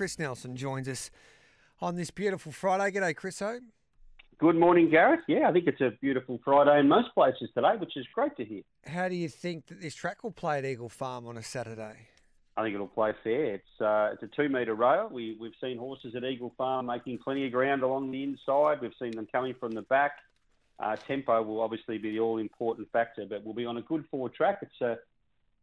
Chris Nelson joins us on this beautiful Friday. G'day, Chriso. Good morning, Gareth. Yeah, I think it's a beautiful Friday in most places today, which is great to hear. How do you think that this track will play at Eagle Farm on a Saturday? I think it'll play fair. It's uh, it's a two metre rail. We we've seen horses at Eagle Farm making plenty of ground along the inside. We've seen them coming from the back. Uh, tempo will obviously be the all important factor, but we'll be on a good forward track. It's a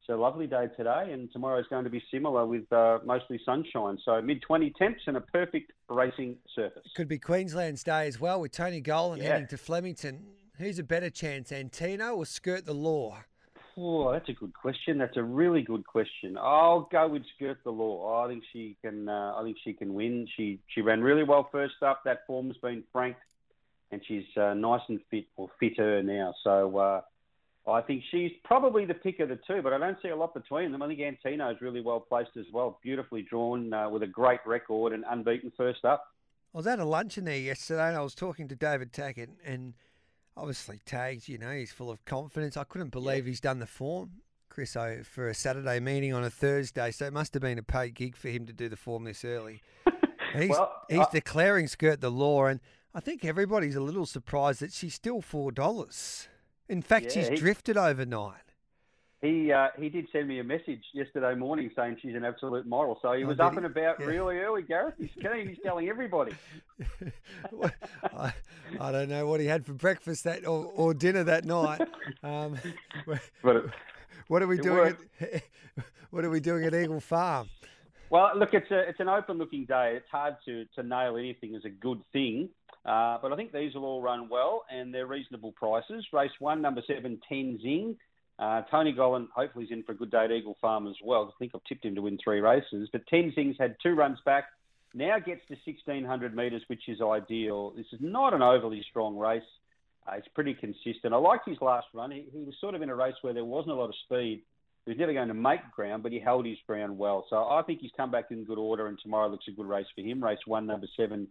it's a lovely day today, and tomorrow is going to be similar with uh, mostly sunshine. So mid 20 temps and a perfect racing surface. Could be Queensland's day as well with Tony Gollan Yeah. heading to Flemington. Who's a better chance, Antino or Skirt the Law? Oh, that's a good question. That's a really good question. I'll go with Skirt the Law. I think she can. Uh, I think she can win. She she ran really well first up. That form's been franked, and she's uh, nice and fit or fitter now. So uh, I think she's probably the pick of the two. But I don't see a lot between them. I think Antino is really well placed as well. Beautifully drawn uh, with a great record and unbeaten first up. I was at a luncheon there yesterday and I was talking to David Tackett and obviously Tags, you know, he's full of confidence. I couldn't believe he's done the form, Chris, oh, for a Saturday meeting on a Thursday. So it must have been a paid gig for him to do the form this early. He's, Well, he's I- declaring Skirt the Law and I think everybody's a little surprised that she's still $4. In fact, Yeah, she's he- drifted overnight. He uh, he did send me a message yesterday morning saying she's an absolute model. So he Oh, was up he? and about Yeah. really early, Gareth. He's keen. He's telling everybody. I, I don't know what he had for breakfast that or, or dinner that night. Um, But it, what are we doing? At, what are we doing at Eagle Farm? Well, look, it's a it's an open looking day. It's hard to, to nail anything as a good thing, uh, but I think these will all run well and they're reasonable prices. Race one, number seven, Tenzing. Uh, Tony Gollan hopefully is in for a good day at Eagle Farm as well. I think I've tipped him to win three races, but Tenzing's had two runs back. Now gets to 1600 metres, which is ideal. This is not an overly strong race. Uh, it's pretty consistent. I liked his last run. He, he was sort of in a race where there wasn't a lot of speed. Was never going to make ground, but he held his ground well. So I think he's come back in good order, and tomorrow looks a good race for him. Race one, number seven,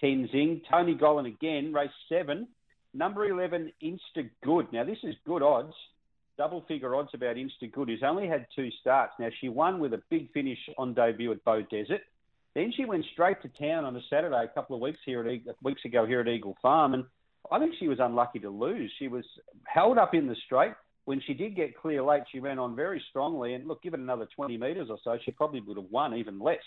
Tenzing. Tony Gollan again, race seven. Number 11, Insta Good. Now, this is good odds, double figure odds about Insta Good, who's only had two starts. Now, she won with a big finish on debut at Beaudesert. Then she went straight to town on a Saturday a couple of weeks here at weeks ago here at Eagle Farm, and I think she was unlucky to lose. She was held up in the straight. When she did get clear late, she ran on very strongly. And look, given another 20 metres or so, she probably would have won even less.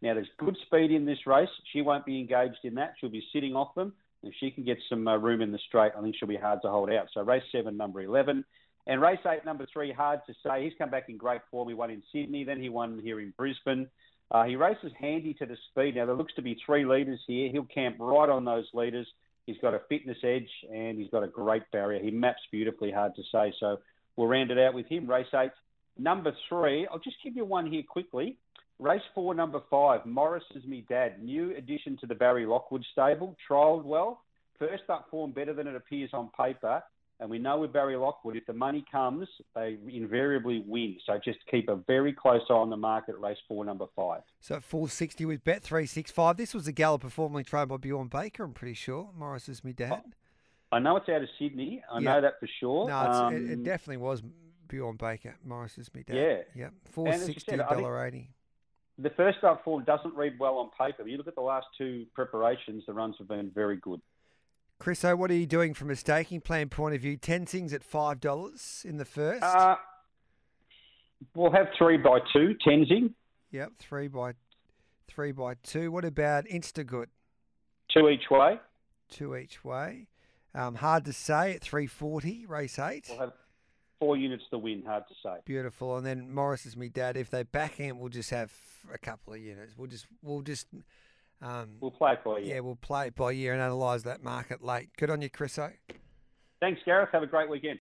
Now, there's good speed in this race. She won't be engaged in that. She'll be sitting off them. If she can get some uh, room in the straight, I think she'll be hard to hold out. So, race seven, number 11. And race eight, number three, hard to say. He's come back in great form. He won in Sydney, then he won here in Brisbane. Uh, he races handy to the speed. Now, there looks to be three leaders here. He'll camp right on those leaders. He's got a fitness edge and he's got a great barrier. He maps beautifully, hard to say. So we'll round it out with him. Race eight. Number three, I'll just give you one here quickly. Race four, number five, Morris is me dad. New addition to the Barry Lockwood stable. Trialled well. First up form better than it appears on paper. And we know with Barry Lockwood, if the money comes, they invariably win. So just keep a very close eye on the market at race four, number five. So at 460 with Bet 365. This was a galloper formerly trained by Bjorn Baker, I'm pretty sure. Morris is me dad. I know it's out of Sydney. I Yeah. know that for sure. no, it's, it, it Um, definitely was Bjorn Baker. Morris is me dad. Yeah. Yeah. 460 said, I think- $1.80. the first up form doesn't read well on paper. But You look at the last two preparations, the runs have been very good. Chriso, what are you doing from a staking plan point of view? Tenzing's at $5 in the first. Uh, we'll have three by two, Tenzing, yep. Three by three by two. What about Instagood? two each way. Two each way. Um, hard to say at 340, race eight. We'll have four units to win, hard to say. Beautiful. And then Morris is me dad. If they back him, we'll just have a couple of units. We'll just we'll just um, We'll play it by you. yeah, we'll play it by year and analyse that market late. Good on you, Chriso. Thanks, Gareth. Have a great weekend.